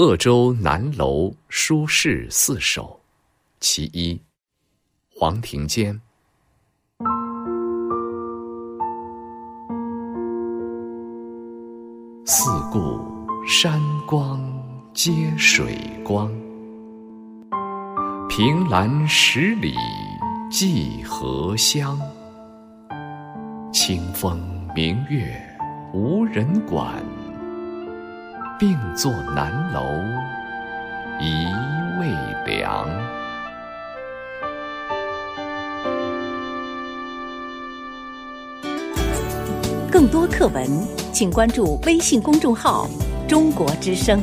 鄂州南楼书事四首，其一，黄庭坚。四顾山光接水光，凭栏十里寄荷香。清风明月无人管。并坐南楼一味凉。更多课文，请关注微信公众号“中国之声”。